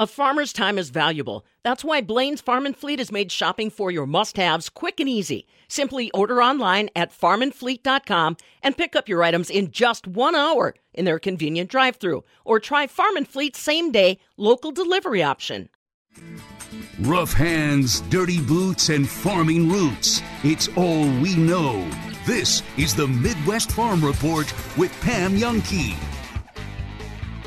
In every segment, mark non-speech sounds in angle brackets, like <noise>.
A farmer's time is valuable. That's why Blain's Farm and Fleet has made shopping for your must haves quick and easy. Simply order online at farmandfleet.com and pick up your items in just one hour in their convenient drive through. Or try Farm and Fleet's same day local delivery option. Rough hands, dirty boots, and farming roots. It's all we know. This is the Midwest Farm Report with Pam Jahnke.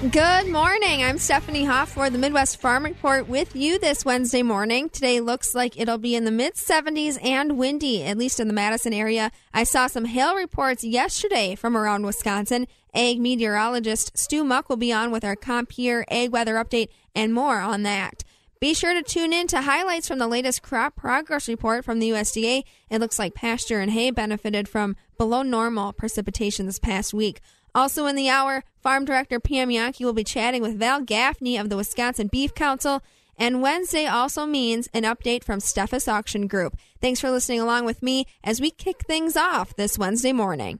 Good morning. I'm Stephanie Hoff for the Midwest Farm Report with you this Wednesday morning. Today looks like it'll be in the mid 70s and windy, at least in the Madison area. I saw some hail reports yesterday from around Wisconsin. Ag meteorologist Stu Muck will be on with our Compeer Ag weather update and more on that. Be sure to tune in to highlights from the latest crop progress report from the USDA. It looks like pasture and hay benefited from below normal precipitation this past week. Also in the hour, Farm Director Pam Jahnke will be chatting with Val Gaffney of the Wisconsin Beef Council. And Wednesday also means an update from Steffes Auction Group. Thanks for listening along with me as we kick things off this Wednesday morning.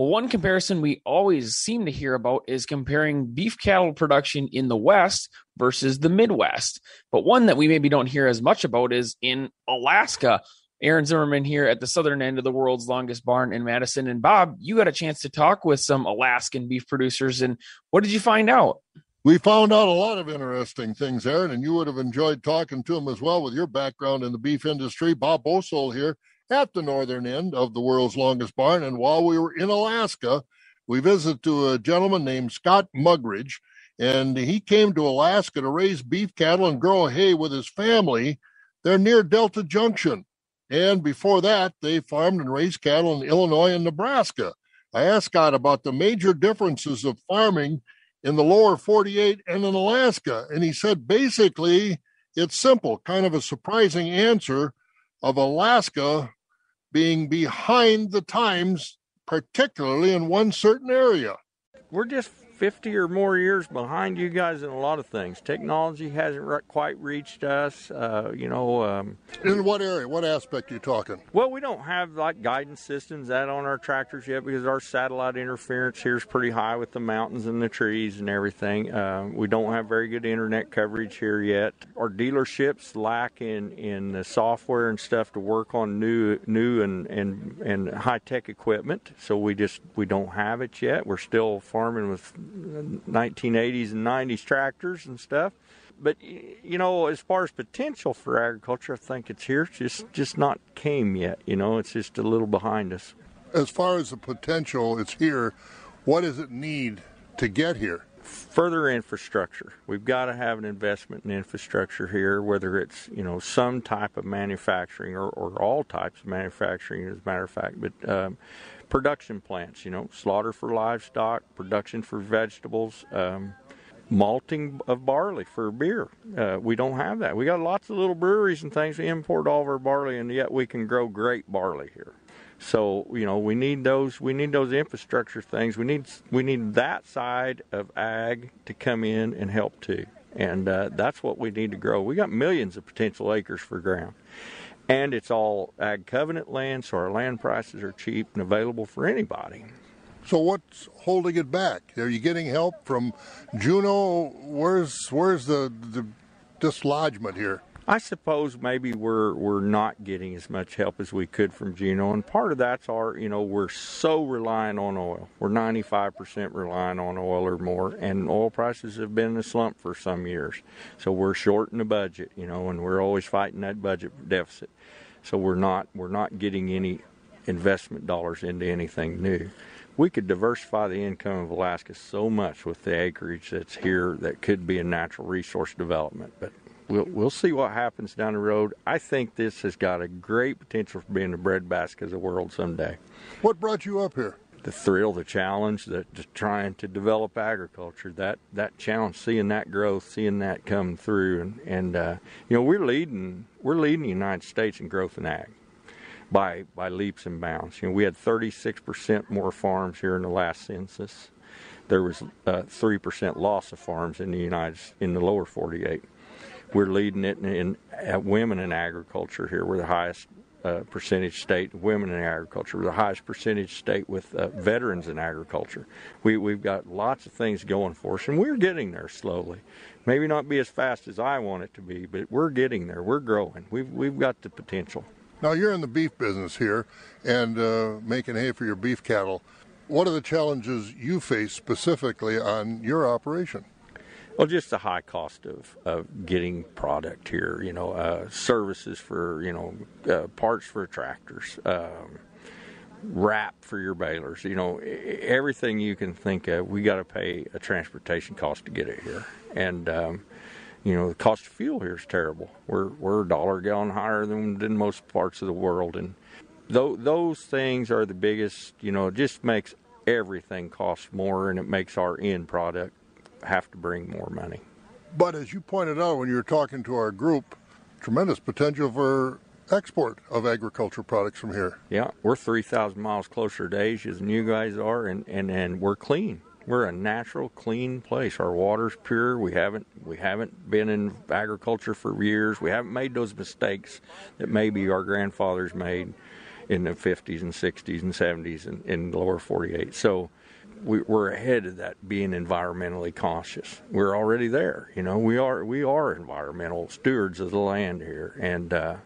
Well, one comparison we always seem to hear about is comparing beef cattle production in the West versus the Midwest. But one that we maybe don't hear as much about is in Alaska. Aaron Zimmerman here at the southern end of the world's longest barn in Madison. And Bob, you got a chance to talk with some Alaskan beef producers. And what did you find out? We found out a lot of interesting things, Aaron, and you would have enjoyed talking to him as well with your background in the beef industry. Bob Bosold here at the northern end of the world's longest barn. And while we were in Alaska, we visited to a gentleman named Scott Mugrage, and he came to Alaska to raise beef cattle and grow hay with his family. They're near Delta Junction. And before that, they farmed and raised cattle in Illinois and Nebraska. I asked Scott about the major differences of farming in the lower 48 and in Alaska. And he said basically it's simple, kind of a surprising answer of Alaska being behind the times, particularly in one certain area. We're just 50 or more years behind you guys in a lot of things. Technology hasn't re- quite reached us. Uh, you know, um, In what area? What aspect are you talking? well, we don't have like guidance systems that on our tractors yet because our satellite interference here is pretty high with the mountains and the trees and everything. Uh, we don't have very good internet coverage here yet. Our dealerships lack in, in the software and stuff to work on new new and, and, and high tech equipment. So we just we don't have it yet. We're still farming with 1980s and 90s tractors and stuff. But you know, as far as potential for agriculture, I think it's here. It's just just not came yet. You know, it's just a little behind us. As far as the potential, it's here. What does it need to get here? Further infrastructure. We've got to have an investment in infrastructure here, whether it's you know some type of manufacturing or, or all types of manufacturing, as a matter of fact. But um, production plants, you know, slaughter for livestock, production for vegetables. Um, malting of barley for beer. Uh, we don't have that. We got lots of little breweries and things. We import all of our barley, and yet we can grow great barley here. So you know we need those we need those infrastructure things. We need we need that side of ag to come in and help too, and uh, that's what we need to grow. We got millions of potential acres for ground, and it's all ag covenant land, so our land prices are cheap and available for anybody. So what's holding it back? Are you getting help from Juneau? Where's where's the, the dislodgement here? I suppose maybe we're we're not getting as much help as we could from Juneau, and part of that's our you know we're so reliant on oil. We're 95% reliant on oil or more, and oil prices have been in a slump for some years. So we're short in the budget, you know, and we're always fighting that budget deficit. So we're not we're not getting any investment dollars into anything new. We could diversify the income of Alaska so much with the acreage that's here that could be a natural resource development, but we'll we'll see what happens down the road. I think this has got a great potential for being the breadbasket of the world someday. What brought you up here? The thrill, the challenge, the, trying to develop agriculture. That that challenge, seeing that growth, seeing that come through, and and uh, you know we're leading we're leading the United States in growth in ag by by leaps and bounds. You know we had 36 percent more farms here in the last census. There was uh, three percent loss of farms in the United in the lower 48 we're leading it in, in women in agriculture here. We're the highest uh, percentage state women in agriculture. We're the highest percentage state with uh, veterans in agriculture. We, we've got lots of things going for us, and we're getting there slowly. Maybe not be as fast as I want it to be, but we're getting there. We're growing. We've, we've got the potential. Now, you're in the beef business here and uh, making hay for your beef cattle. What are the challenges you face specifically on your operation? Well, just the high cost of, of getting product here, you know, uh, services for, you know, uh, parts for tractors, um, wrap for your balers, you know, everything you can think of, we got to pay a transportation cost to get it here. And, um, you know, the cost of fuel here is terrible. We're, we're a dollar a gallon higher than, than most parts of the world. And th- those things are the biggest, you know, it just makes everything cost more and it makes our end product have to bring more money. But as you pointed out when you were talking to our group, tremendous potential for export of agricultural products from here. Yeah, we're 3,000 miles closer to Asia than you guys are, and, and, and we're clean. We're a natural, clean place. Our water's pure. We haven't we haven't been in agriculture for years. We haven't made those mistakes that maybe our grandfathers made in the 50s and 60s and 70s in, in the lower 48. So we, are ahead of that being environmentally conscious. We're already there. You know, we are we are environmental stewards of the land here, and uh,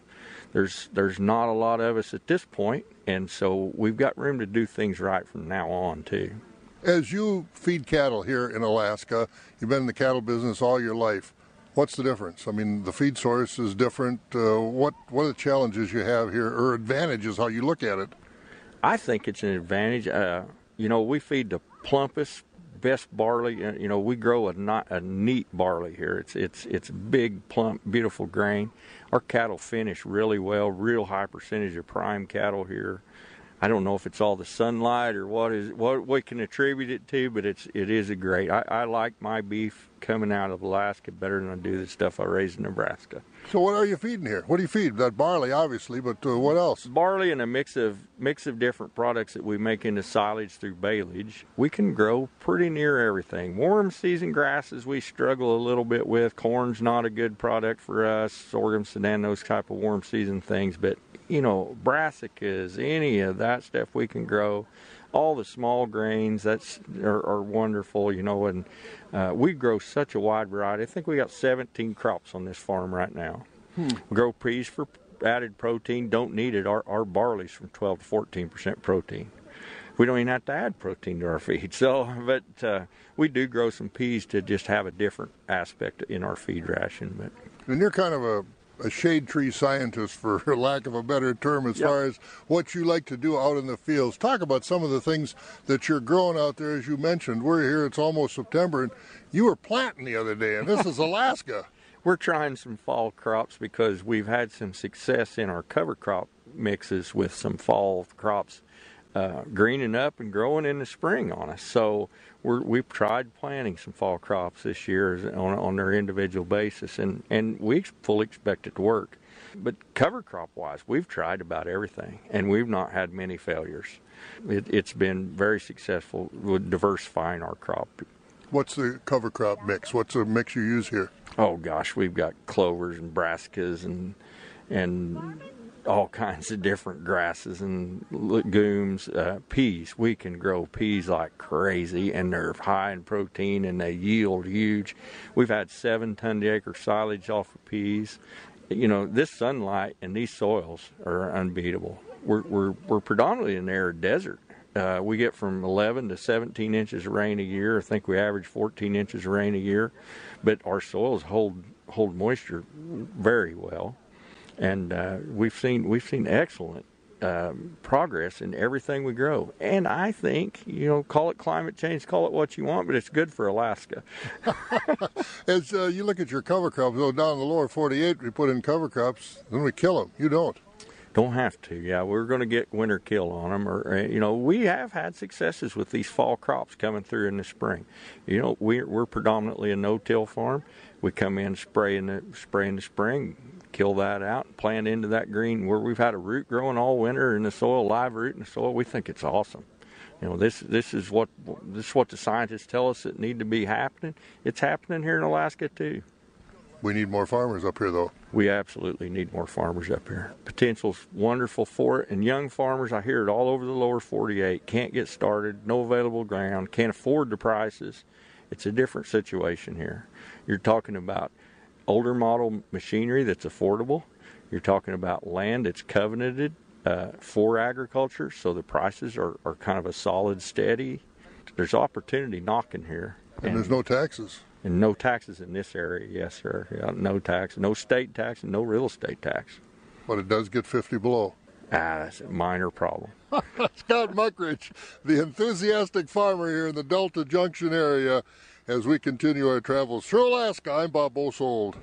there's there's not a lot of us at this point, and so we've got room to do things right from now on too. As you feed cattle here in Alaska, you've been in the cattle business all your life. What's the difference? I mean, the feed source is different. Uh, what what are the challenges you have here, or advantages? How you look at it? I think it's an advantage. Uh, you know, we feed the plumpest, best barley. You know, we grow a not a neat barley here. It's it's it's big, plump, beautiful grain. Our cattle finish really well. Real high percentage of prime cattle here. I don't know if it's all the sunlight or what is what we can attribute it to, but it's it is a great. I, I like my beef coming out of Alaska better than I do the stuff I raise in Nebraska. So what are you feeding here? What do you feed? That barley, obviously, but uh, what else? Barley and a mix of mix of different products that we make into silage through baleage. We can grow pretty near everything. Warm season grasses we struggle a little bit with. Corn's not a good product for us. Sorghum, sudan, those type of warm season things, but you know, brassicas, any of that stuff we can grow. All the small grains that's are, are wonderful, you know, and uh, we grow such a wide variety. I think we got 17 crops on this farm right now. Hmm. We grow peas for added protein. Don't need it. Our our barley's from 12 to 14 percent protein. We don't even have to add protein to our feed. <laughs> So, but uh, we do grow some peas to just have a different aspect in our feed ration. But and you're kind of a a shade tree scientist, for <laughs> lack of a better term, as yep. far as what you like to do out in the fields. Talk about some of the things that you're growing out there, as you mentioned. We're here, it's almost September, and you were planting the other day, and this is <laughs> Alaska. We're trying some fall crops because we've had some success in our cover crop mixes with some fall crops uh, greening up and growing in the spring on us. So we have tried planting some fall crops this year on, on their individual basis, and, and we fully expect it to work. But cover crop wise, we've tried about everything, and we've not had many failures. It, it's been very successful with diversifying our crop. What's the cover crop mix? What's the mix you use here? Oh gosh, we've got clovers and brassicas and and all <laughs> kinds of different grasses and legumes. Uh, peas, we can grow peas like crazy, and they're high in protein and they yield huge. We've had seven ton to acre silage off of peas. you know, this sunlight and these soils are unbeatable. We're, we're, we're predominantly an arid desert. Uh, we get from 11 to 17 inches of rain a year. I think we average 14 inches of rain a year, but our soils hold hold moisture very well, and uh, we've seen we've seen excellent um, progress in everything we grow. And I think, you know, call it climate change, call it what you want, but it's good for Alaska. <laughs> As uh, you look at your cover crops, though, down in the lower 48, we put in cover crops, then we kill them. You don't. Don't have to. Yeah, we're going to get winter kill on them, or uh, you know, we have had successes with these fall crops coming through in the spring. You know, we're we're predominantly a no-till farm. We come in spray in the spray in the spring, kill that out, and plant into that green where we've had a root growing all winter in the soil, live root in the soil. We think it's awesome. You know, this this is what this is what the scientists tell us that need to be happening. It's happening here in Alaska too. We need more farmers up here, though. We absolutely need more farmers up here. Potential's wonderful for it, and young farmers, I hear it all over the lower 48, can't get started, no available ground, can't afford the prices. It's a different situation here. You're talking about older model machinery that's affordable. You're talking about land that's covenanted uh, for agriculture, so the prices are, are kind of a solid, steady. There's opportunity knocking here. And, and there's no taxes and no taxes in this area. Yes, sir. Yeah, no tax, no state tax, and no real estate tax. But it does get 50 below. Ah, that's a minor problem. <laughs> Scott Mugrage, the enthusiastic farmer here in the Delta Junction area, as we continue our travels through Alaska. I'm Bob Bosold.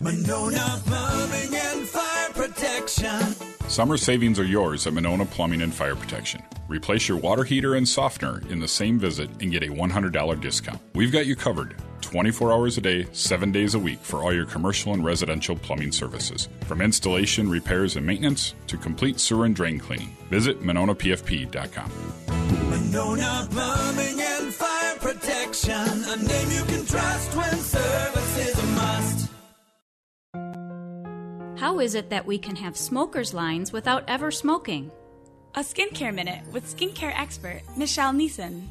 Monona Plumbing and Fire Protection. Summer savings are yours at Monona Plumbing and Fire Protection. Replace your water heater and softener in the same visit and get a $100 discount. We've got you covered 24 hours a day, 7 days a week for all your commercial and residential plumbing services. From installation, repairs, and maintenance to complete sewer and drain cleaning. Visit MononaPFP.com. Monona Plumbing and Fire Protection. A name you can trust when service is a must. How is it that we can have smokers' lines without ever smoking? A skincare minute with skincare expert Michelle Neeson.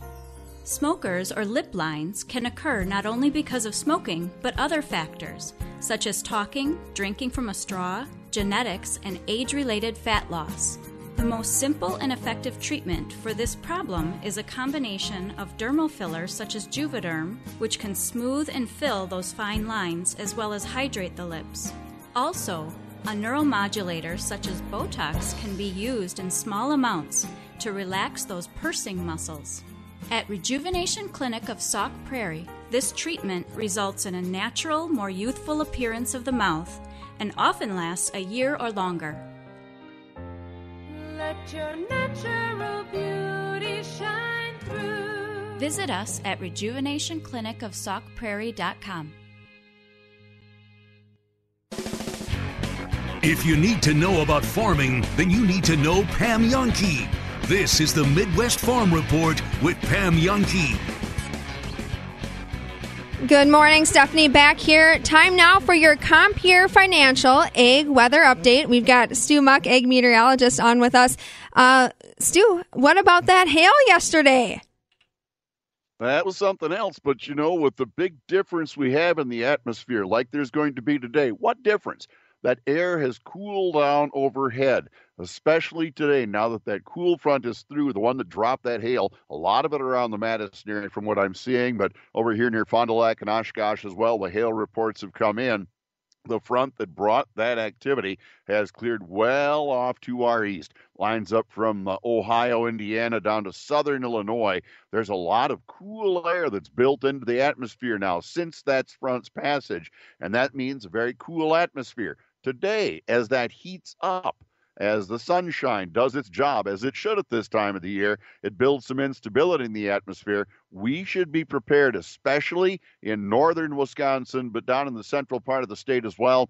Smokers or lip lines can occur not only because of smoking, but other factors, such as talking, drinking from a straw, genetics, and age related fat loss. The most simple and effective treatment for this problem is a combination of dermal fillers such as Juvederm, which can smooth and fill those fine lines as well as hydrate the lips. Also, a neuromodulator such as Botox can be used in small amounts to relax those pursing muscles. At Rejuvenation Clinic of Sauk Prairie, this treatment results in a natural, more youthful appearance of the mouth and often lasts a year or longer. Let your natural beauty shine through. Visit us at rejuvenationclinicofsaukprairie.com. If you need to know about farming, then you need to know Pam Jahnke. This is the Midwest Farm Report with Pam Jahnke. Good morning, Stephanie back here. Time now for your Compeer Financial Ag Weather Update. We've got Stu Muck, Ag Meteorologist, on with us. Uh, Stu, what about that hail yesterday? That was something else, but you know, with the big difference we have in the atmosphere, like there's going to be today, what difference? That air has cooled down overhead, especially today. Now that that cool front is through, the one that dropped that hail, a lot of it around the Madison area from what I'm seeing, but over here near Fond du Lac and Oshkosh as well, the hail reports have come in. The front that brought that activity has cleared well off to our east. Lines up from uh, Ohio, Indiana down to southern Illinois. There's a lot of cool air that's built into the atmosphere now since that front's passage, and that means a very cool atmosphere today as that heats up as the sunshine does its job as it should at this time of the year, it builds some instability in the atmosphere. We should be prepared, especially in northern Wisconsin, but down in the central part of the state as well.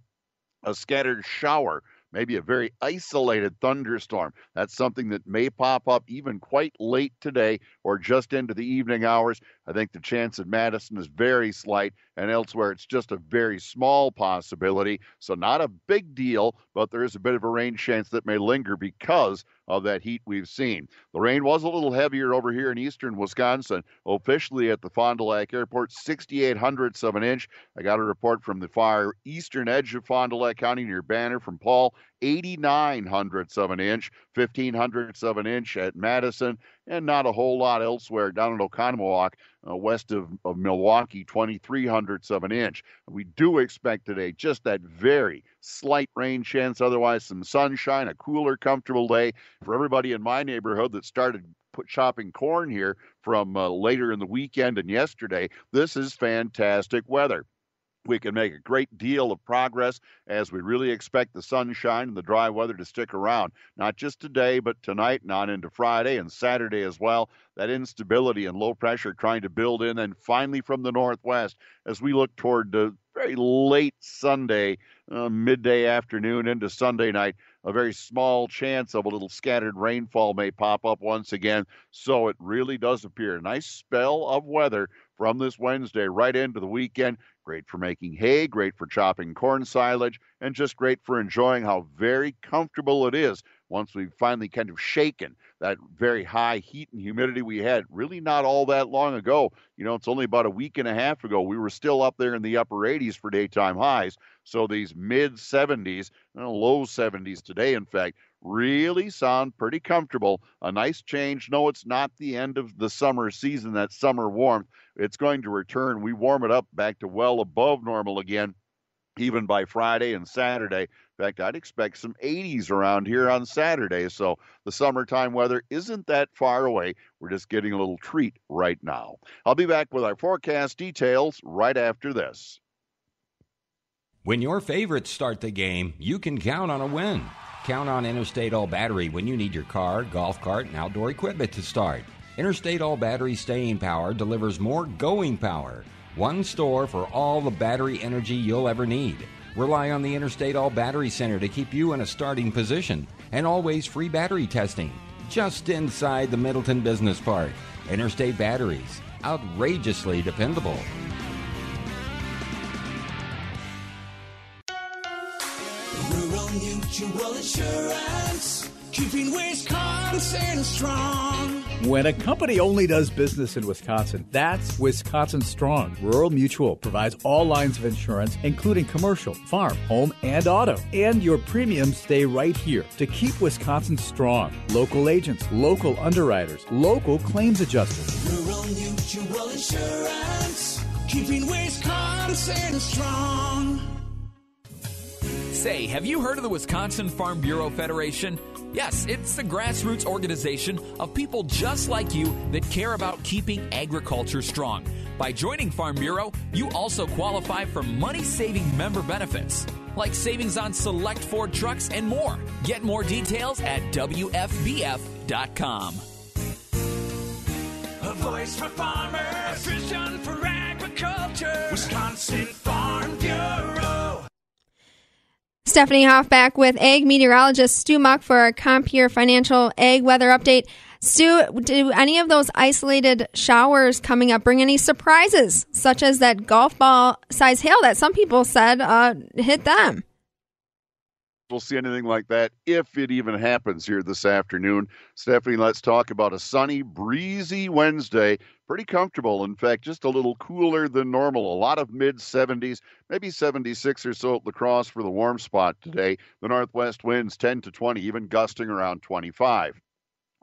A scattered shower maybe a very isolated thunderstorm. That's something that may pop up even quite late today or just into the evening hours. I think the chance at Madison is very slight, and elsewhere it's just a very small possibility. So, not a big deal, but there is a bit of a rain chance that may linger because of that heat we've seen. The rain was a little heavier over here in eastern Wisconsin. Officially at the Fond du Lac Airport, 68 hundredths of an inch. I got a report from the far eastern edge of Fond du Lac County near Banner from Paul, 89 hundredths of an inch, 15 hundredths of an inch at Madison, and not a whole lot elsewhere down in Oconomowoc, uh, west of, of Milwaukee, 23 hundredths of an inch. We do expect today just that very slight rain chance, otherwise, some sunshine, a cooler, comfortable day for everybody in my neighborhood that started put chopping corn here from uh, later in the weekend and yesterday. This is fantastic weather we can make a great deal of progress as we really expect the sunshine and the dry weather to stick around, not just today, but tonight on into Friday and Saturday as well. That instability and low pressure trying to build in, and finally from the northwest as we look toward the very late Sunday, uh, midday afternoon into Sunday night. A very small chance of a little scattered rainfall may pop up once again. So it really does appear a nice spell of weather from this Wednesday right into the weekend. Great for making hay, great for chopping corn silage, and just great for enjoying how very comfortable it is once we've finally kind of shaken that very high heat and humidity we had really not all that long ago. You know, it's only about a week and a half ago. We were still up there in the upper 80s for daytime highs. So these mid 70s, uh, low 70s today, in fact, really sound pretty comfortable. A nice change. No, it's not the end of the summer season, that summer warmth. It's going to return. We warm it up back to well above normal again even by Friday and Saturday. In fact, I'd expect some 80s around here on Saturday. So the summertime weather isn't that far away. We're just getting a little treat right now. I'll be back with our forecast details right after this. When your favorites start the game, you can count on a win. Count on Interstate All Battery when you need your car, golf cart, and outdoor equipment to start. Interstate All Battery staying power delivers more going power. One store for all the battery energy you'll ever need. Rely on the Interstate All Battery Center to keep you in a starting position. And always free battery testing. Just inside the Middleton Business Park. Interstate Batteries. Outrageously dependable. Rural Mutual Insurance, keeping Wisconsin strong. When a company only does business in Wisconsin, that's Wisconsin Strong. Rural Mutual provides all lines of insurance, including commercial, farm, home, and auto. And your premiums stay right here to keep Wisconsin strong. Local agents, local underwriters, local claims adjusters. Rural Mutual Insurance, keeping Wisconsin strong. Say, have you heard of the Wisconsin Farm Bureau Federation? Yes, it's the grassroots organization of people just like you that care about keeping agriculture strong. By joining Farm Bureau, you also qualify for money saving member benefits, like savings on select Ford trucks and more. Get more details at WFBF.com. A voice for farmers, a vision for agriculture. Wisconsin Farm Stephanie Hoff back with ag meteorologist Stu Muck for our Compeer Financial Ag Weather Update. Stu, do any of those isolated showers coming up bring any surprises, such as that golf ball size hail that some people said uh, hit them? We'll see anything like that if it even happens here this afternoon. Stephanie, let's talk about a sunny, breezy Wednesday. Pretty comfortable. In fact, just a little cooler than normal. A lot of mid 70s, maybe 76 or so at La Crosse for the warm spot today. The northwest winds 10 to 20, even gusting around 25.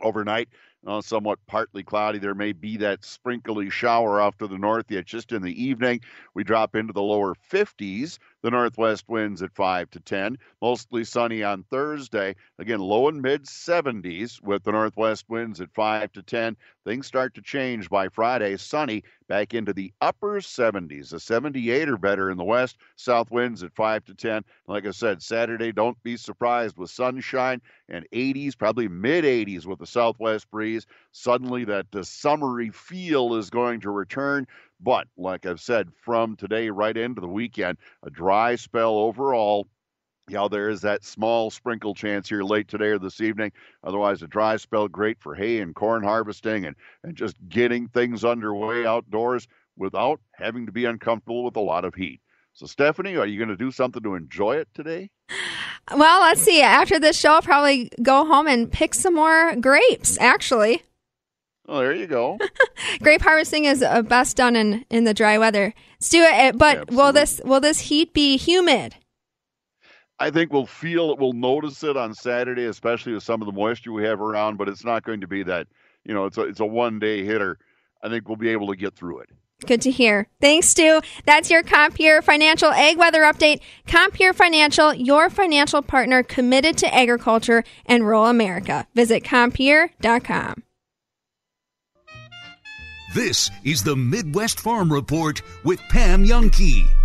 Overnight, uh, somewhat partly cloudy. There may be that sprinkly shower off to the north yet just in the evening. We drop into the lower 50s. The northwest winds at 5 to 10. Mostly sunny on Thursday. Again, low and mid 70s with the northwest winds at 5 to 10. Things start to change by Friday. Sunny back into the upper 70s. A 78 or better in the west. South winds at 5 to 10. Like I said, Saturday, don't be surprised with sunshine and 80s, probably mid 80s with the southwest breeze. Suddenly, that uh, summery feel is going to return. But like I've said, from today right into the weekend, a dry spell overall. Yeah, there is that small sprinkle chance here late today or this evening. Otherwise, a dry spell great for hay and corn harvesting and, and just getting things underway outdoors without having to be uncomfortable with a lot of heat. So, Stephanie, are you going to do something to enjoy it today? Well, let's see. After this show, I'll probably go home and pick some more grapes, actually. Oh, there you go. <laughs> Grape harvesting is uh, best done in, in the dry weather. Stu, uh, but will this will this heat be humid? I think we'll feel it. We'll notice it on Saturday, especially with some of the moisture we have around. But it's not going to be that. You know, it's a it's a one day hitter. I think we'll be able to get through it. Good to hear. Thanks, Stu. That's your Compeer Financial Ag Weather Update. Compeer Financial, your financial partner committed to agriculture and rural America. Visit Compeer.com. This is the Midwest Farm Report with Pam Jahnke.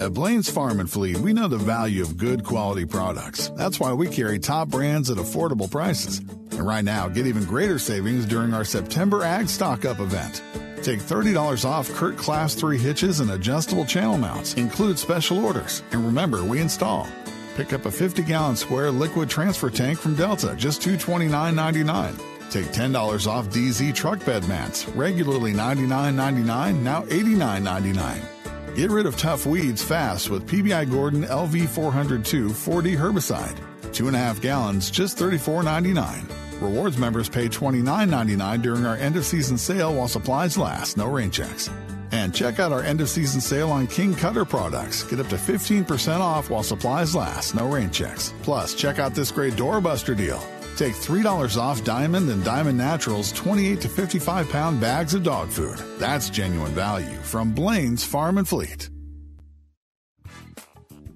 At Blain's Farm and Fleet, we know the value of good quality products. That's why we carry top brands at affordable prices. And right now, get even greater savings during our September Ag Stock Up event. Take $30 off CURT Class 3 hitches and adjustable channel mounts. Include special orders. And remember, we install. Pick up a 50 gallon square liquid transfer tank from Delta, just $229.99. Take $10 off Dee Zee truck bed mats, regularly $99.99, now $89.99. Get rid of tough weeds fast with PBI Gordon LV 402 4D herbicide. Two and a half gallons, just $34.99. Rewards members pay $29.99 during our end of season sale while supplies last, no rain checks. And check out our end of season sale on King Kutter products. Get up to 15% off while supplies last, no rain checks. Plus, check out this great doorbuster deal. Take $3 off Diamond and Diamond Naturals 28 to 55 pound bags of dog food. That's genuine value from Blain's Farm and Fleet.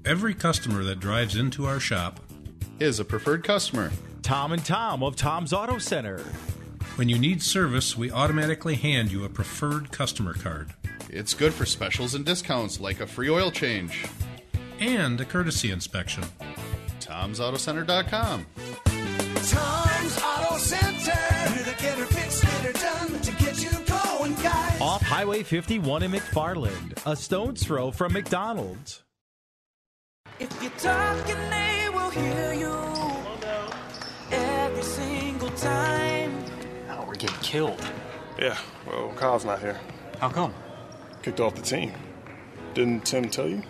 Every customer that drives into our shop is a preferred customer. Tom and Tom of Tom's Auto Center. When you need service, we automatically hand you a preferred customer card. It's good for specials and discounts like a free oil change and a courtesy inspection. Tom'sAutoCenter.com. Tom's Auto Center. Here to get her fixed, get her done, to get you going, guys. Off Highway 51 in McFarland, a stone's throw from McDonald's. If you're talking, they will hear you every single time. Oh, we're getting killed. Yeah, well, Kyle's not here. How come? Kicked off the team. Didn't Tim tell you?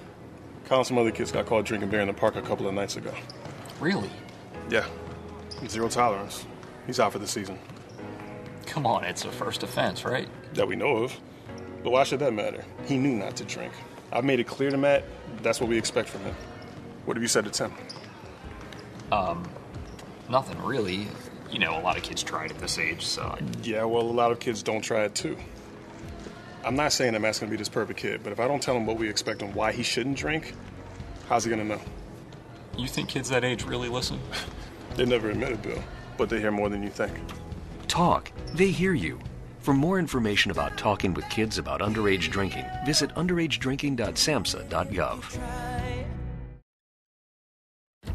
Kyle and some other kids got caught drinking beer in the park a couple of nights ago. Really? Yeah. Zero tolerance. He's out for the season. Come on, it's a first offense, right? That we know of. But why should that matter? He knew not to drink. I've made it clear to Matt that's what we expect from him. What have you said to Tim? Um, nothing really. You know, a lot of kids try it at this age, so. I... Yeah, well, a lot of kids don't try it too. I'm not saying that Matt's gonna be this perfect kid, but if I don't tell him what we expect and why he shouldn't drink, how's he gonna know? You think kids that age really listen? <laughs> they never admit it, Bill, but they hear more than you think. Talk. They hear you. For more information about talking with kids about underage drinking, visit underagedrinking.samhsa.gov.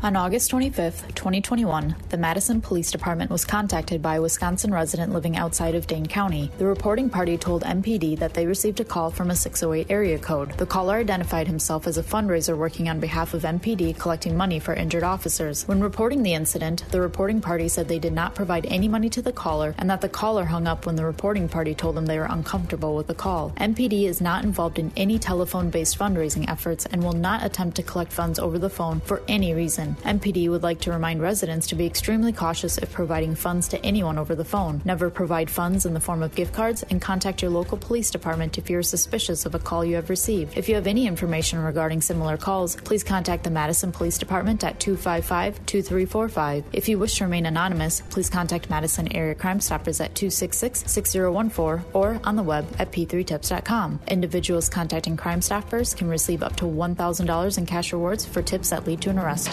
On August 25, 2021, the Madison Police Department was contacted by a Wisconsin resident living outside of Dane County. The reporting party told MPD that they received a call from a 608 area code. The caller identified himself as a fundraiser working on behalf of MPD collecting money for injured officers. When reporting the incident, the reporting party said they did not provide any money to the caller and that the caller hung up when the reporting party told them they were uncomfortable with the call. MPD is not involved in any telephone based fundraising efforts and will not attempt to collect funds over the phone for any reason. MPD would like to remind residents to be extremely cautious if providing funds to anyone over the phone. Never provide funds in the form of gift cards and contact your local police department if you are suspicious of a call you have received. If you have any information regarding similar calls, please contact the Madison Police Department at 255 2345. If you wish to remain anonymous, please contact Madison Area Crime Stoppers at 266 6014 or on the web at p3tips.com. Individuals contacting Crime Stoppers can receive up to $1,000 in cash rewards for tips that lead to an arrest.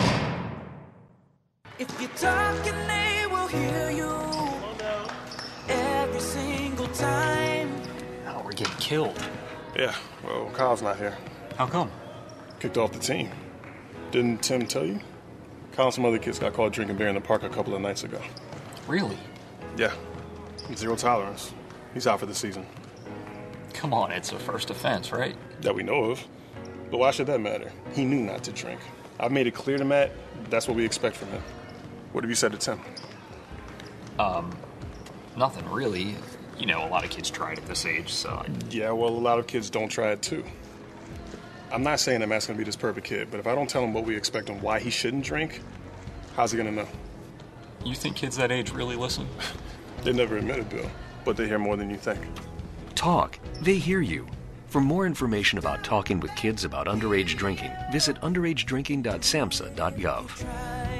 If you're talking, they will hear you every single time. Oh, we're getting killed. Yeah, well, Kyle's not here. How come? Kicked off the team. Didn't Tim tell you? Kyle and some other kids got caught drinking beer in the park a couple of nights ago. Really? Yeah. Zero tolerance. He's out for the season. Come on, it's a first offense, right? That we know of. But why should that matter? He knew not to drink. I've made it clear to Matt that's what we expect from him. What have you said to Tim? Um, nothing really. You know, a lot of kids try it at this age, so. Yeah, well, a lot of kids don't try it too. I'm not saying that Matt's gonna be this perfect kid, but if I don't tell him what we expect and why he shouldn't drink, how's he gonna know? You think kids that age really listen? <laughs> they never admit it, Bill, but they hear more than you think. Talk. They hear you. For more information about talking with kids about underage drinking, visit underagedrinking.samhsa.gov.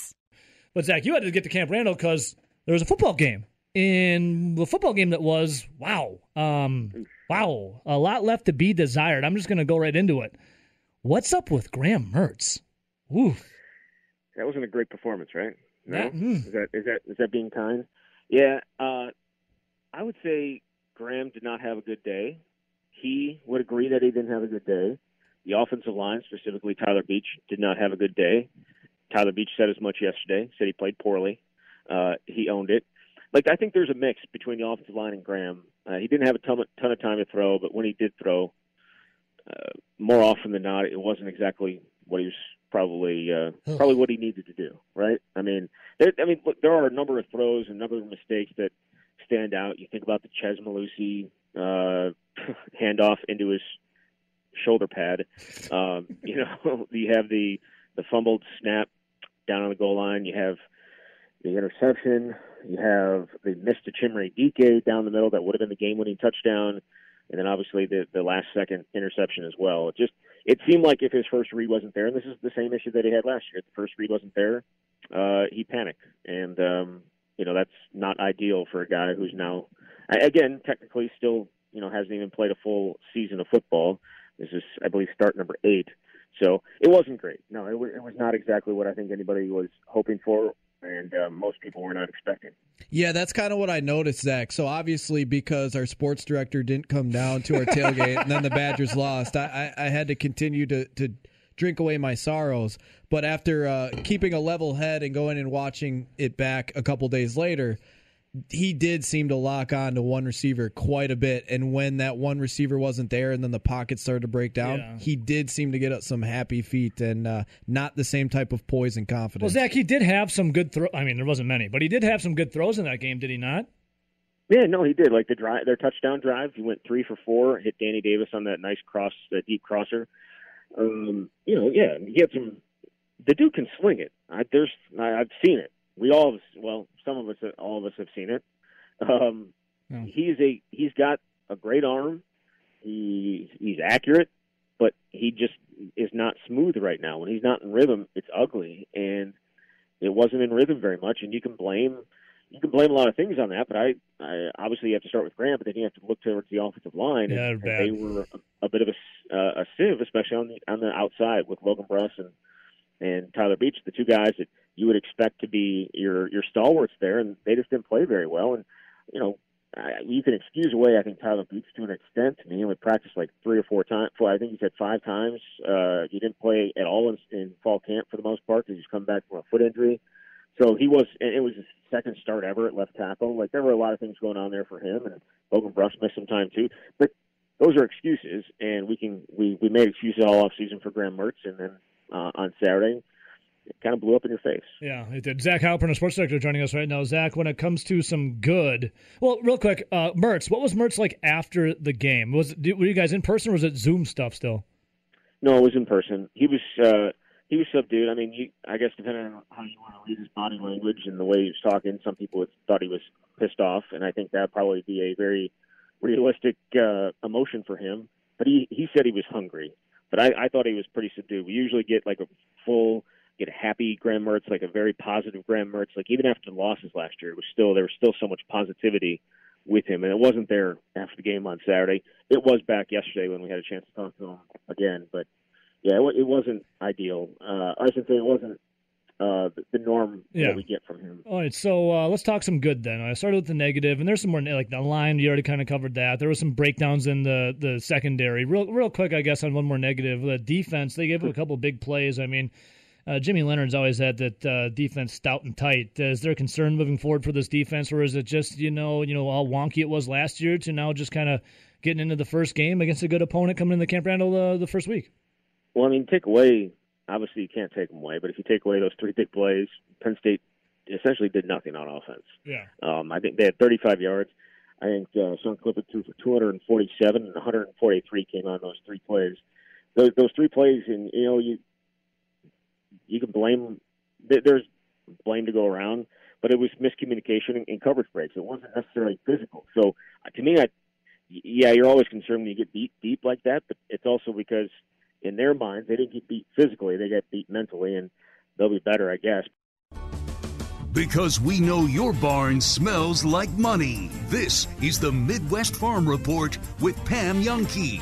But Zach, you had to get to Camp Randall because there was a football game. In the football game that was, wow, um, wow, a lot left to be desired. I'm just going to go right into it. What's up with Graham Mertz? Ooh, That wasn't a great performance, right? No? Yeah. Mm. Is that is that is that being kind? Yeah, uh, I would say Graham did not have a good day. He would agree that he didn't have a good day. The offensive line, specifically Tyler Beach, did not have a good day. Tyler Beach said as much yesterday. Said he played poorly. Uh, he owned it. Like I think there's a mix between the offensive line and Graham. Uh, he didn't have a ton of, ton of time to throw, but when he did throw, uh, more often than not, it wasn't exactly what he was probably uh, probably what he needed to do. Right? I mean, there, I mean, look, there are a number of throws and a number of mistakes that stand out. You think about the Chez Mellusi uh, <laughs> handoff into his shoulder pad. Um, you know, <laughs> you have the the fumbled snap down on the goal line. You have the interception. You have the missed to Chimere Dike down the middle that would have been the game-winning touchdown, and then obviously the the last second interception as well. It just it seemed like if his first read wasn't there, and this is the same issue that he had last year. If the first read wasn't there, uh, he panicked, and um, you know that's not ideal for a guy who's now again technically still you know hasn't even played a full season of football. This is I believe start number eight. So it wasn't great. No, it, w- it was not exactly what I think anybody was hoping for, and uh, most people were not expecting. Yeah, that's kind of what I noticed, Zach. So obviously, because our sports director didn't come down to our tailgate, and then the Badgers lost, I, I, I had to continue to, to drink away my sorrows. But after uh, keeping a level head and going and watching it back a couple days later, he did seem to lock on to one receiver quite a bit. And when that one receiver wasn't there and then the pocket started to break down, Yeah. he did seem to get up some happy feet and uh, not the same type of poise and confidence. Well, confidence. Zach, he did have some good throw. I mean, there wasn't many, but he did have some good throws in that game, did he not? Yeah, no, he did. Like the drive, their touchdown drive, he went three for four, hit Danny Davis on that nice cross, that deep crosser. Um, you know, yeah, he had some. The dude can sling it. I, there's, I, I've seen it. We all, well, some of us, all of us have seen it. Um, He's a, he's got a great arm. He, he's accurate, but he just is not smooth right now. When he's not in rhythm, it's ugly, and it wasn't in rhythm very much. And you can blame you can blame a lot of things on that, but I, I obviously you have to start with Graham, but then you have to look towards the offensive line. Yeah, and, and they were a, a bit of a, uh, a sieve, especially on the on the outside with Logan Bruss and and Tyler Beach, the two guys that you would expect to be your your stalwarts there, and they just didn't play very well. And you know, I, you can excuse away, I think Tyler Beach to an extent. I mean, he only practiced like three or four times. I think he said five times. Uh, he didn't play at all in, in fall camp for the most part because he's come back from a foot injury. So he was, it was his second start ever at left tackle. Like there were a lot of things going on there for him, and Logan Bruss missed some time too. But those are excuses, and we can we we made excuses all off season for Graham Mertz, and then uh, on Saturday, it kind of blew up in your face. Yeah, it did. Zach Heilprin, a sports director, joining us right now. Zach, when it comes to some good, well, real quick, uh, Mertz, what was Mertz like after the game? Was it, were you guys in person or was it Zoom stuff still? No, it was in person. He was uh, he was subdued. I mean, you, I guess depending on how you want to read his body language and the way he was talking, some people would, thought he was pissed off, and I think that'd probably be a very realistic uh, emotion for him. But he he said he was hungry, but I, I thought he was pretty subdued. We usually get like a full, get a happy Graham Mertz, like a very positive Graham Mertz. Like even after the losses last year, it was still there was still so much positivity with him, and it wasn't there after the game on Saturday. It was back yesterday when we had a chance to talk to him again, but yeah, it, it wasn't ideal. Uh, I should say it wasn't uh, the, the norm Yeah. that we get from him. All right, so uh, let's talk some good then. I started with the negative, and there's some more like the line. You already kind of covered that. There was some breakdowns in the the secondary. Real real quick, I guess on one more negative. The defense they gave up a couple big plays. I mean, uh, Jimmy Leonhard's always had that uh, defense stout and tight. Is there a concern moving forward for this defense, or is it just you know you know how wonky it was last year to now just kind of getting into the first game against a good opponent coming in the Camp Randall uh, the first week? Well, I mean, take away. Obviously, you can't take them away, but if you take away those three big plays, Penn State essentially did nothing on offense. Yeah. Um, I think they had 35 yards. I think uh, Sean Clifford threw for 247, and 143 came on those three plays. Those, those three plays, and you know, you you can blame. There's blame to go around, but it was miscommunication and, coverage breaks. It wasn't necessarily physical. So uh, to me, I yeah, you're always concerned when you get deep deep like that, but it's also because in their minds they didn't get beat physically; they got beat mentally, and they'll be better, I guess. Because we know your barn smells like money. This is the Midwest Farm Report with Pam Jahnke.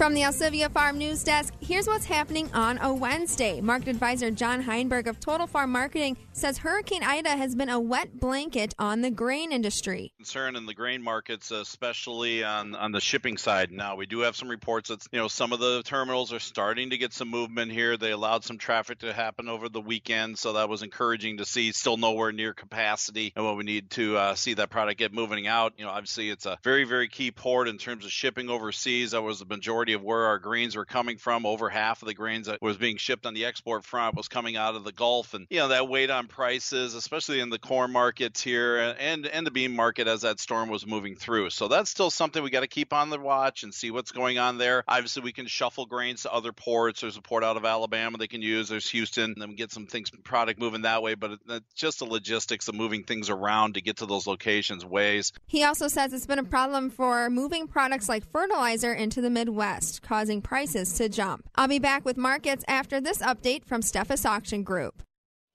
From the Alsivia Farm News Desk, here's what's happening on a Wednesday. Market advisor John Heinberg of Total Farm Marketing says Hurricane Ida has been a wet blanket on the grain industry. concern in the grain markets, especially on, on the shipping side. Now we do have some reports that you know some of the terminals are starting to get some movement here. They allowed some traffic to happen over the weekend, so that was encouraging to see. Still nowhere near capacity, and what we need to uh, see that product get moving out. You know, obviously it's a very very key port in terms of shipping overseas. That was the majority of where our grains were coming from. Over half of the grains that was being shipped on the export front was coming out of the Gulf, and you know that weighed on prices, especially in the corn markets here and and the bean market as that storm was moving through. So that's still something we got to keep on the watch and see what's going on there. Obviously, we can shuffle grains to other ports. There's a port out of Alabama they can use. There's Houston, and then we get some things product moving that way. But just the logistics of moving things around to get to those locations ways. He also says it's been a problem for moving products like fertilizer into the Midwest, causing prices to jump. I'll be back with markets after this update from Steffes Auction Group.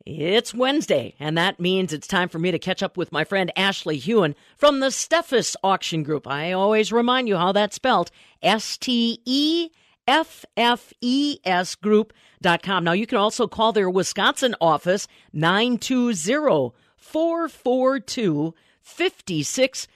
It's Wednesday, and that means it's time for me to catch up with my friend Ashley Huhn from the Steffes Auction Group. I always remind you how that's spelled S T E F F E S Group.com. Now, you can also call their Wisconsin office 920 442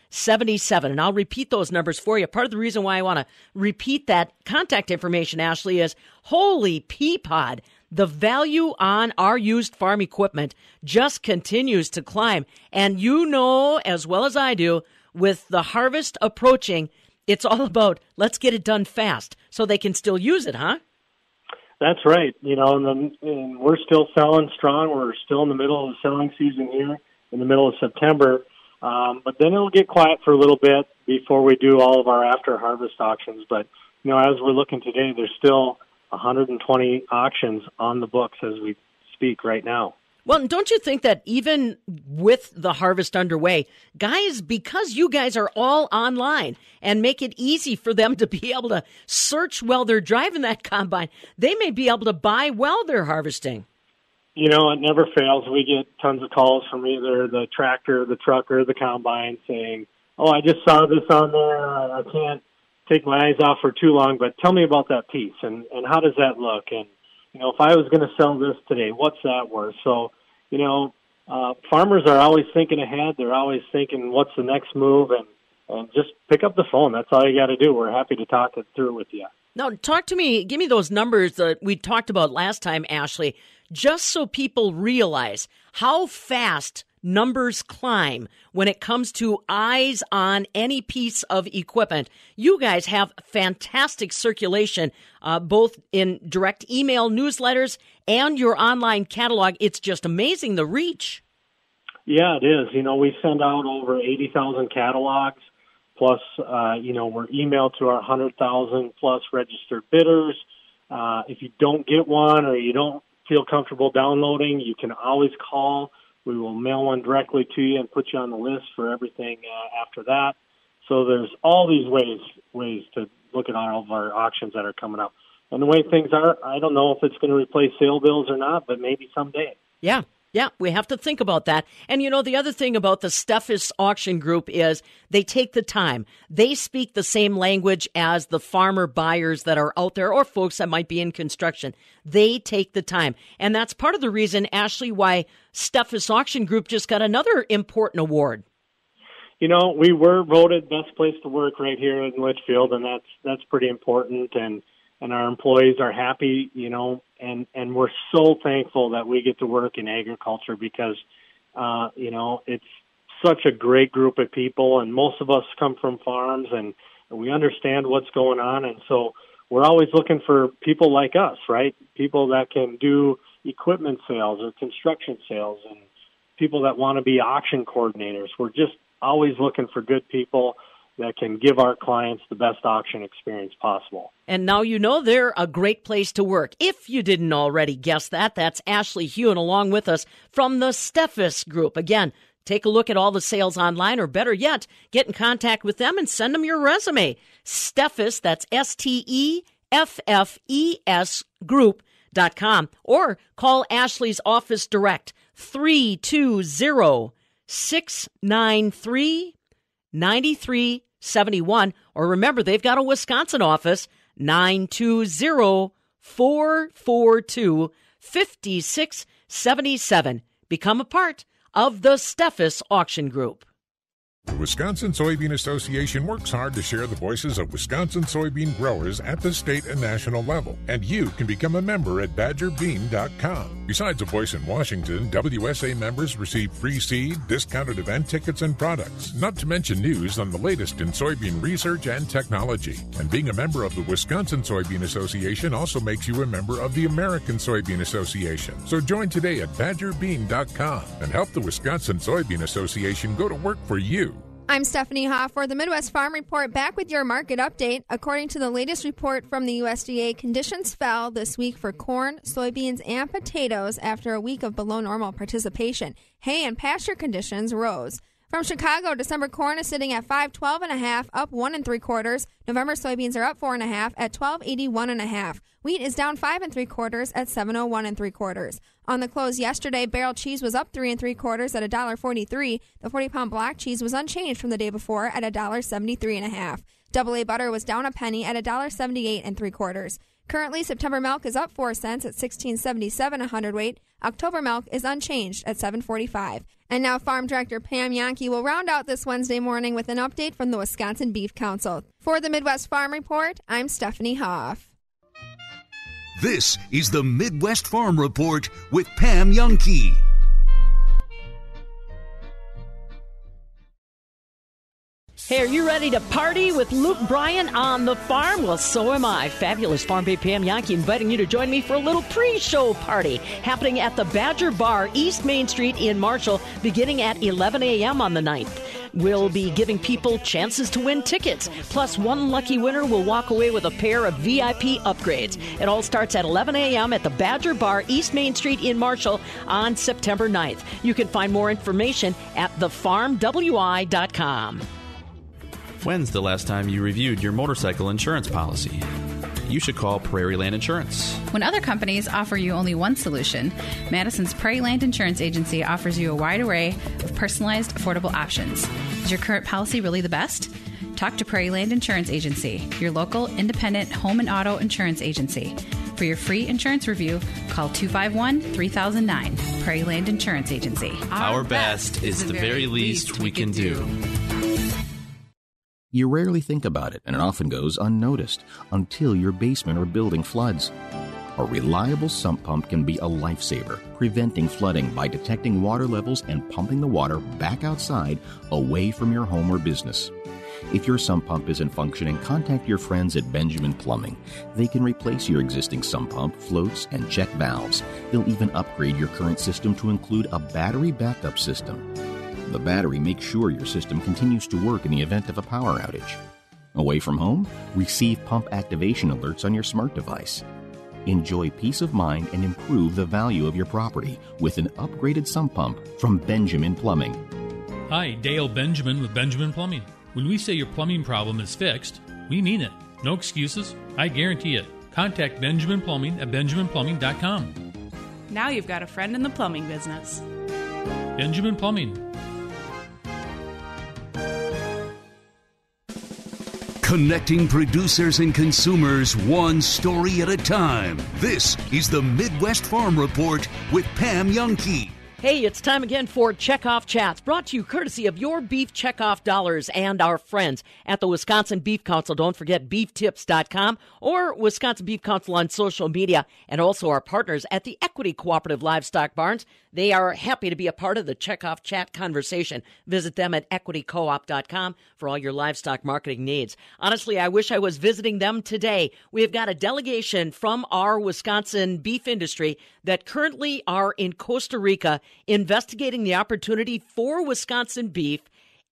5677. And I'll repeat those numbers for you. Part of the reason why I want to repeat that contact information, Ashley, is holy peapod. The value on our used farm equipment just continues to climb. And you know as well as I do, with the harvest approaching, it's all about let's get it done fast so they can still use it, huh? That's right. You know, and, and we're still selling strong. We're still in the middle of the selling season here, in the middle of September. Um, but then it'll get quiet for a little bit before we do all of our after harvest auctions. But you know, as we're looking today, there's still 120 auctions on the books as we speak right now. Well, don't you think that even with the harvest underway, guys, because you guys are all online and make it easy for them to be able to search while they're driving that combine, they may be able to buy while they're harvesting. You know, it never fails. We get tons of calls from either the tractor, the trucker, the combine saying, "Oh, I just saw this on there. I can't take my eyes off for too long, but tell me about that piece and and how does that look? And you know, if I was going to sell this today, what's that worth?" So, you know, uh, farmers are always thinking ahead. They're always thinking, "What's the next move?" and and just pick up the phone. That's all you got to do. We're happy to talk it through with you. Now, talk to me. Give me those numbers that we talked about last time, Ashley, just so people realize how fast numbers climb when it comes to eyes on any piece of equipment. You guys have fantastic circulation, uh, both in direct email newsletters and your online catalog. It's just amazing the reach. Yeah, it is. You know, we send out over 80,000 catalogs, plus, uh, you know, we're emailed to our 100,000 plus registered bidders. Uh, if you don't get one or you don't feel comfortable downloading, you can always call. We will mail one directly to you and put you on the list for everything uh, after that. So there's all these ways ways to look at all of our auctions that are coming up. And the way things are, I don't know if it's going to replace sale bills or not, but maybe someday. Yeah. Yeah, we have to think about that. And you know, the other thing about the Steffes Auction Group is they take the time. They speak the same language as the farmer buyers that are out there or folks that might be in construction. They take the time. And that's part of the reason, Ashley, why Steffes Auction Group just got another important award. You know, we were voted best place to work right here in Litchfield, and that's that's pretty important. And and our employees are happy, you know, and and we're so thankful that we get to work in agriculture because, uh, you know, it's such a great group of people, and most of us come from farms, and we understand what's going on, and so we're always looking for people like us, right? People that can do equipment sales or construction sales, and people that want to be auction coordinators. We're just always looking for good people that can give our clients the best auction experience possible. And now you know they're a great place to work. If you didn't already guess that, that's Ashley Huhn along with us from the Steffes Group. Again, take a look at all the sales online, or better yet, get in contact with them and send them your resume. Steffes, that's S T E F F E S Group.com, or call Ashley's office direct 320 693 9371. Or remember, they've got a Wisconsin office 920 442 5677. Become a part of the Steffes Auction Group. The Wisconsin Soybean Association works hard to share the voices of Wisconsin soybean growers at the state and national level, and you can become a member at badgerbean.com. Besides a voice in Washington, WSA members receive free seed, discounted event tickets, and products, not to mention news on the latest in soybean research and technology. And being a member of the Wisconsin Soybean Association also makes you a member of the American Soybean Association. So join today at badgerbean.com and help the Wisconsin Soybean Association go to work for you. I'm Stephanie Hoff for the Midwest Farm Report, back with your market update. According to the latest report from the USDA, conditions fell this week for corn, soybeans, and potatoes after a week of below normal participation. Hay and pasture conditions rose. From Chicago, December corn is sitting at 512 and a half, up one and three quarters. November soybeans are up four and a half at 1281 and a half. Wheat is down five and three quarters at 701 and three quarters. On the close yesterday, barrel cheese was up three and three quarters at $1.43. The 40 pound black cheese was unchanged from the day before at $1.73 and a half. Double A butter was down a penny at $1.78 and three quarters. Currently, September milk is up 4 cents at 16.77 a hundredweight. October milk is unchanged at 7.45. And now Farm Director Pam Jahnke will round out this Wednesday morning with an update from the Wisconsin Beef Council. For the Midwest Farm Report, I'm Stephanie Hoff. This is the Midwest Farm Report with Pam Jahnke. Hey, are you ready to party with Luke Bryan on the farm? Well, so am I. Fabulous Farm Babe Pam Jahnke inviting you to join me for a little pre-show party happening at the Badger Bar, East Main Street in Marshall, beginning at 11 a.m. on the 9th. We'll be giving people chances to win tickets. Plus, one lucky winner will walk away with a pair of VIP upgrades. It all starts at 11 a.m. at the Badger Bar, East Main Street in Marshall on September 9th. You can find more information at thefarmwi.com. When's the last time you reviewed your motorcycle insurance policy? You should call Prairie Land Insurance. When other companies offer you only one solution, Madison's Prairie Land Insurance Agency offers you a wide array of personalized, affordable options. Is your current policy really the best? Talk to Prairie Land Insurance Agency, your local independent home and auto insurance agency. For your free insurance review, call 251 3009. Prairie Land Insurance Agency. Our, best is the very least we can do. You rarely think about it, and it often goes unnoticed until your basement or building floods. A reliable sump pump can be a lifesaver, preventing flooding by detecting water levels and pumping the water back outside away from your home or business. If your sump pump isn't functioning, contact your friends at Benjamin Plumbing. They can replace your existing sump pump, floats, and check valves. They'll even upgrade your current system to include a battery backup system. The battery makes sure your system continues to work in the event of a power outage. Away from home? Receive pump activation alerts on your smart device. Enjoy peace of mind and improve the value of your property with an upgraded sump pump from Benjamin Plumbing. Hi, Dale Benjamin with Benjamin Plumbing. When we say your plumbing problem is fixed, we mean it. No excuses. I guarantee it. Contact Benjamin Plumbing at benjaminplumbing.com. Now you've got a friend in the plumbing business. Benjamin Plumbing. Connecting producers and consumers one story at a time. This is the Midwest Farm Report with Pam Jahnke. Hey, it's time again for Checkoff Chats, brought to you courtesy of your beef checkoff dollars and our friends at the Wisconsin Beef Council. Don't forget beeftips.com or Wisconsin Beef Council on social media, and also our partners at the Equity Cooperative Livestock Barns. They are happy to be a part of the Checkoff Chat conversation. Visit them at equitycoop.com for all your livestock marketing needs. Honestly, I wish I was visiting them today. We have got a delegation from our Wisconsin beef industry that currently are in Costa Rica investigating the opportunity for Wisconsin beef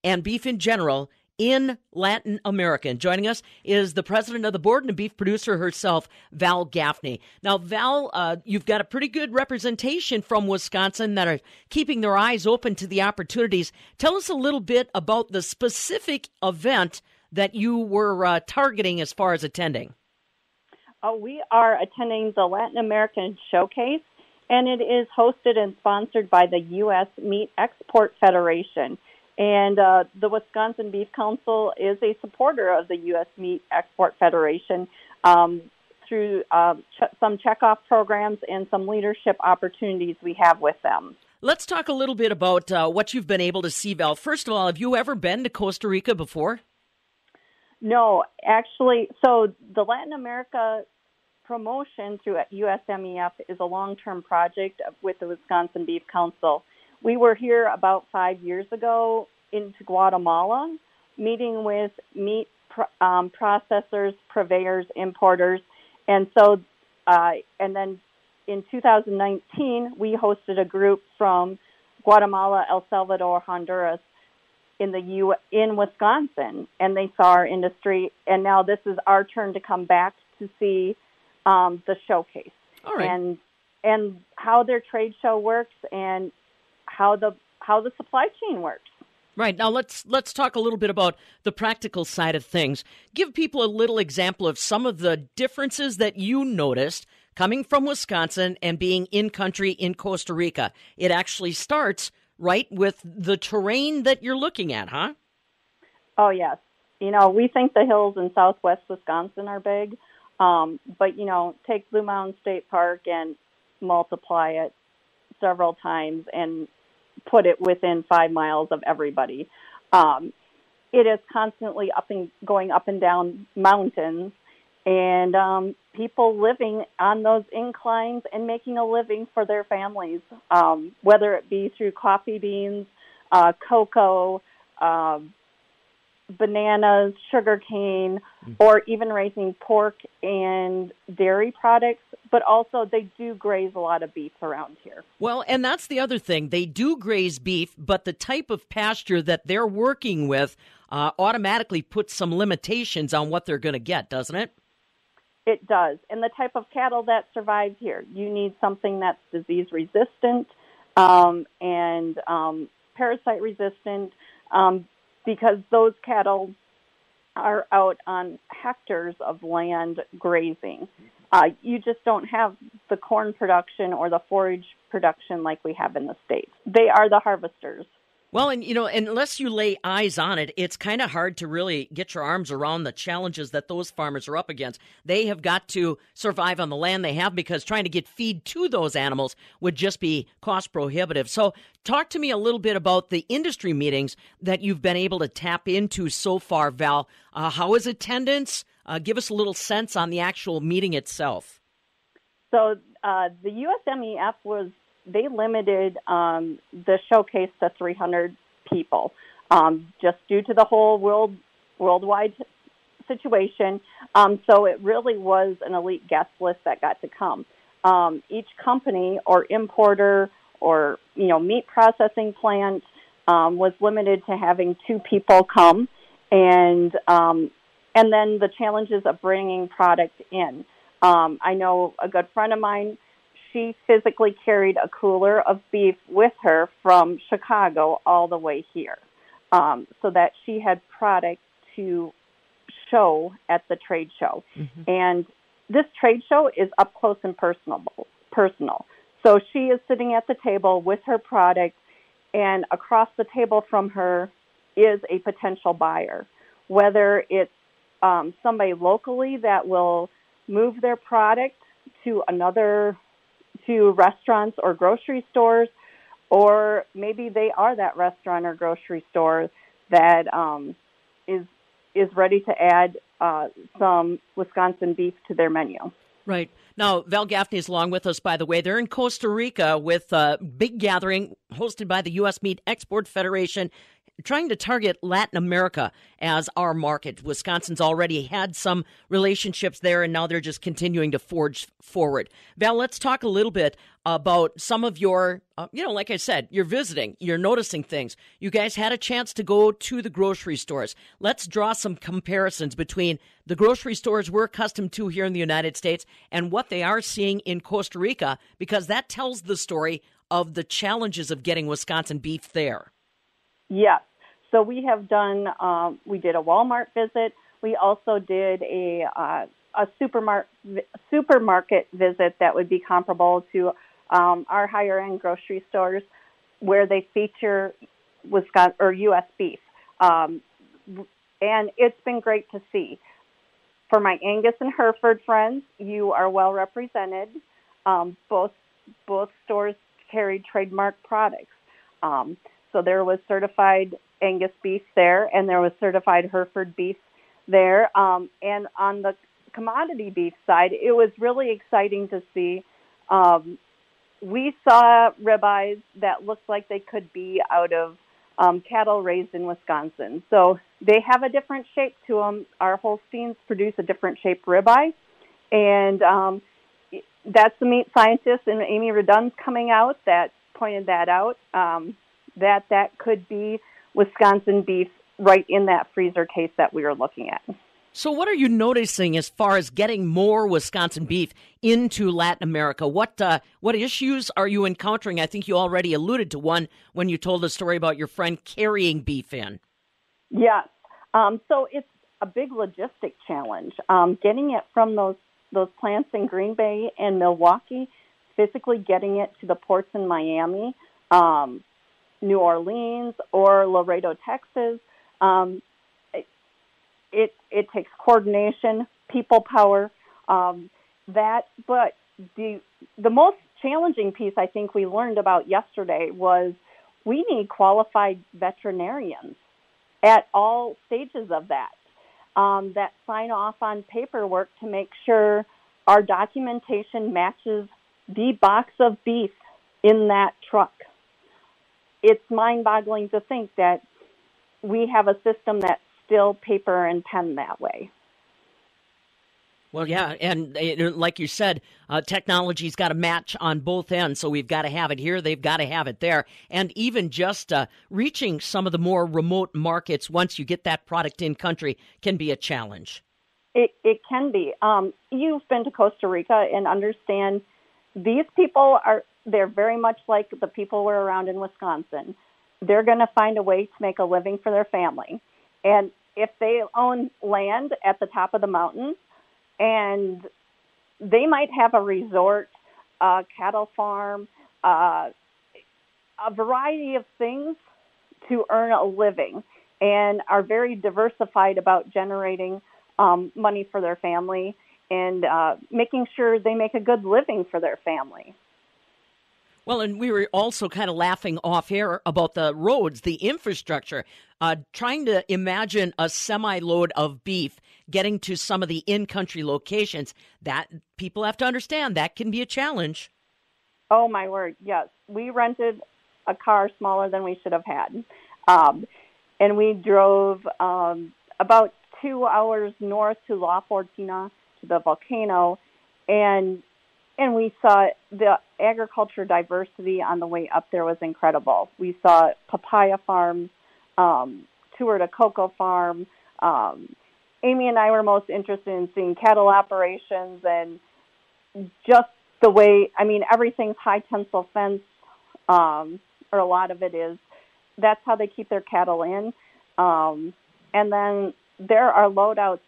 and beef in general in Latin America. And joining us is the president of the board and a beef producer herself, Val Gaffney. Now, Val, uh, you've got a pretty good representation from Wisconsin that are keeping their eyes open to the opportunities. Tell us a little bit about the specific event that you were uh, targeting as far as attending. Uh, we are attending the Latin American Showcase, and it is hosted and sponsored by the U.S. Meat Export Federation. And uh, the Wisconsin Beef Council is a supporter of the U.S. Meat Export Federation um, through uh, ch- some checkoff programs and some leadership opportunities we have with them. Let's talk a little bit about uh, what you've been able to see, Val. First of all, have you ever been to Costa Rica before? No, actually, so the Latin America promotion through USMEF is a long term project with the Wisconsin Beef Council. We were here about five years ago into Guatemala, meeting with meat um, processors, purveyors, importers, and so, uh, and then in 2019 we hosted a group from Guatemala, El Salvador, Honduras, in the U in Wisconsin, and they saw our industry, and now this is our turn to come back to see um, the showcase and and how their trade show works and how the how the supply chain works. Right. Now let's let's talk a little bit about the practical side of things. Give people a little example of some of the differences that you noticed coming from Wisconsin and being in country in Costa Rica. It actually starts right with the terrain that you're looking at, huh? Oh yes. You know, we think the hills in southwest Wisconsin are big. Um, but you know, take Blue Mound State Park and multiply it several times and put it within five miles of everybody. Um, it is constantly up and going up and down mountains, and um, people living on those inclines and making a living for their families, um, whether it be through coffee beans, uh, cocoa, uh, bananas, sugar cane, or even raising pork and dairy products. But also, they do graze a lot of beef around here. Well, and that's the other thing. They do graze beef, but the type of pasture that they're working with uh, automatically puts some limitations on what they're going to get, doesn't it? It does. And the type of cattle that survives here, you need something that's disease resistant um, and um, parasite resistant um, because those cattle are out on hectares of land grazing. Uh, you just don't have the corn production or the forage production like we have in the States. They are the harvesters. Well, and you know, unless you lay eyes on it, it's kind of hard to really get your arms around the challenges that those farmers are up against. They have got to survive on the land they have because trying to get feed to those animals would just be cost prohibitive. So, talk to me a little bit about the industry meetings that you've been able to tap into so far, Val. Uh, how is attendance? Uh, give us a little sense on the actual meeting itself. So, uh, the USMEF was they limited um, the showcase to 300 people, um, just due to the whole world worldwide situation. Um, so it really was an elite guest list that got to come. Um, each company or importer or you know meat processing plant um, was limited to having two people come, and um, and then the challenges of bringing product in. Um, I know a good friend of mine she physically carried a cooler of beef with her from Chicago all the way here um, so that she had product to show at the trade show. Mm-hmm. And this trade show is up close and personal. Personal. So she is sitting at the table with her product, and across the table from her is a potential buyer. Whether it's um, somebody locally that will move their product to another to restaurants or grocery stores, or maybe they are that restaurant or grocery store that um, is is ready to add uh, some Wisconsin beef to their menu. Right. Now, Val Gaffney is along with us, by the way. They're in Costa Rica with a big gathering hosted by the U.S. Meat Export Federation trying to target Latin America as our market. Wisconsin's already had some relationships there, and now they're just continuing to forge forward. Val, let's talk a little bit about some of your, uh, you know, like I said, you're visiting, you're noticing things. You guys had a chance to go to the grocery stores. Let's draw some comparisons between the grocery stores we're accustomed to here in the United States and what they are seeing in Costa Rica, because that tells the story of the challenges of getting Wisconsin beef there. Yes. So we have done. Um, we did a Walmart visit. We also did a uh, a supermarket supermarket visit that would be comparable to um, our higher end grocery stores, where they feature Wisconsin or U.S. beef, um, and it's been great to see. For my Angus and Hereford friends, you are well represented. Um, both both stores carry trademark products. Um, so there was certified Angus beef there, and there was certified Hereford beef there. Um, and on the commodity beef side, it was really exciting to see. Um, we saw ribeyes that looked like they could be out of um, cattle raised in Wisconsin. So they have a different shape to them. Our Holsteins produce a different shaped ribeye, and um, that's the meat scientist and Amy Radunz coming out that pointed that out. Um, that that could be Wisconsin beef right in that freezer case that we were looking at. So, what are you noticing as far as getting more Wisconsin beef into Latin America? What uh, what issues are you encountering? I think you already alluded to one when you told the story about your friend carrying beef in. Yes. Um, so it's a big logistic challenge. Um, getting it from those those plants in Green Bay and Milwaukee, physically getting it to the ports in Miami, um, New Orleans or Laredo, Texas. Um, it, it, takes coordination, people power, um, that. But the the most challenging piece I think we learned about yesterday was we need qualified veterinarians at all stages of that um, that sign off on paperwork to make sure our documentation matches the box of beef in that truck it's mind boggling to think that we have a system that's still paper and pen that way. Well, yeah, and like you said, uh, technology's got to match on both ends. So we've got to have it here, they've got to have it there, and even just uh, reaching some of the more remote markets once you get that product in country can be a challenge. It it can be. Um, you've been to Costa Rica and understand these people are they're very much like the people we're around in Wisconsin. They're going to find a way to make a living for their family. And if they own land at the top of the mountain and they might have a resort, a cattle farm, uh, a variety of things to earn a living and are very diversified about generating um, money for their family and uh, making sure they make a good living for their family. Well, and we were also kind of laughing off air about the roads, the infrastructure, uh, trying to imagine a semi load of beef getting to some of the in country locations. That people have to understand that can be a challenge. Oh, my word. Yes. We rented a car smaller than we should have had. Um, and we drove um, about two hours north to La Fortuna, to the volcano. And and we saw the agriculture diversity on the way up there was incredible. We saw papaya farms, um, toured a cocoa farm. Um, Amy and I were most interested in seeing cattle operations and just the way, I mean, everything's high tensile fence, um, or a lot of it is. That's how they keep their cattle in. Um, and then there are loadouts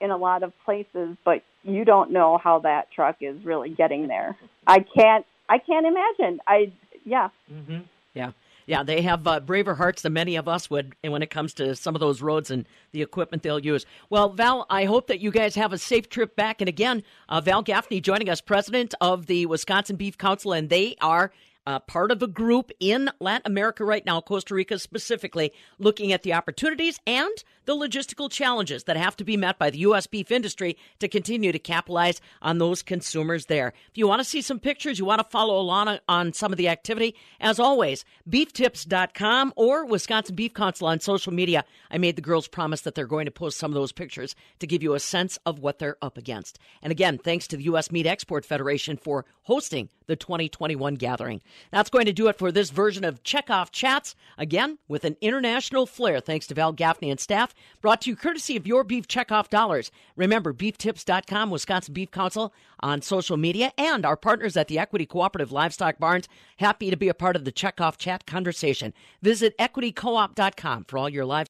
in a lot of places, but you don't know how that truck is really getting there. I can't I can't imagine. I yeah. Mm-hmm. Yeah. Yeah, they have uh, braver hearts than many of us would when it comes to some of those roads and the equipment they'll use. Well, Val, I hope that you guys have a safe trip back. And again, uh, Val Gaffney joining us, president of the Wisconsin Beef Council, and they are uh, part of a group in Latin America right now, Costa Rica specifically, looking at the opportunities and the logistical challenges that have to be met by the U.S. beef industry to continue to capitalize on those consumers there. If you want to see some pictures, you want to follow along on some of the activity, as always, beeftips.com or Wisconsin Beef Council on social media. I made the girls promise that they're going to post some of those pictures to give you a sense of what they're up against. And again, thanks to the U.S. Meat Export Federation for hosting the 2021 gathering. That's going to do it for this version of Checkoff Chats. Again, with an international flair, thanks to Val Gaffney and staff. Brought to you courtesy of your beef checkoff dollars. Remember, beeftips.com, Wisconsin Beef Council on social media, and our partners at the Equity Cooperative Livestock Barns. Happy to be a part of the Checkoff Chat conversation. Visit equitycoop.com for all your livestock